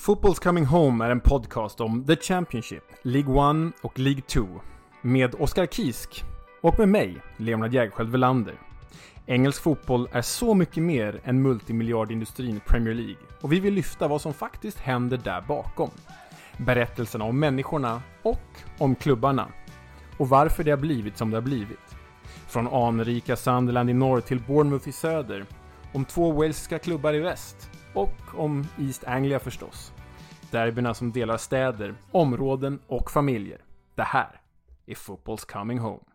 Football's Coming Home är en podcast om The Championship, League 1 och League 2. Med Oskar Kisk och med mig, Leonard Jägerskiöld Welander. Engelsk fotboll är så mycket mer än multimiljardindustrin Premier League och vi vill lyfta vad som faktiskt händer där bakom. Berättelserna om människorna och om klubbarna. Och varför det har blivit som det har blivit. Från anrika Sunderland i norr till Bournemouth i söder. Om två walesiska klubbar i väst. Och om East Anglia förstås. Derbyna som delar städer, områden och familjer. Det här är Football's Coming Home.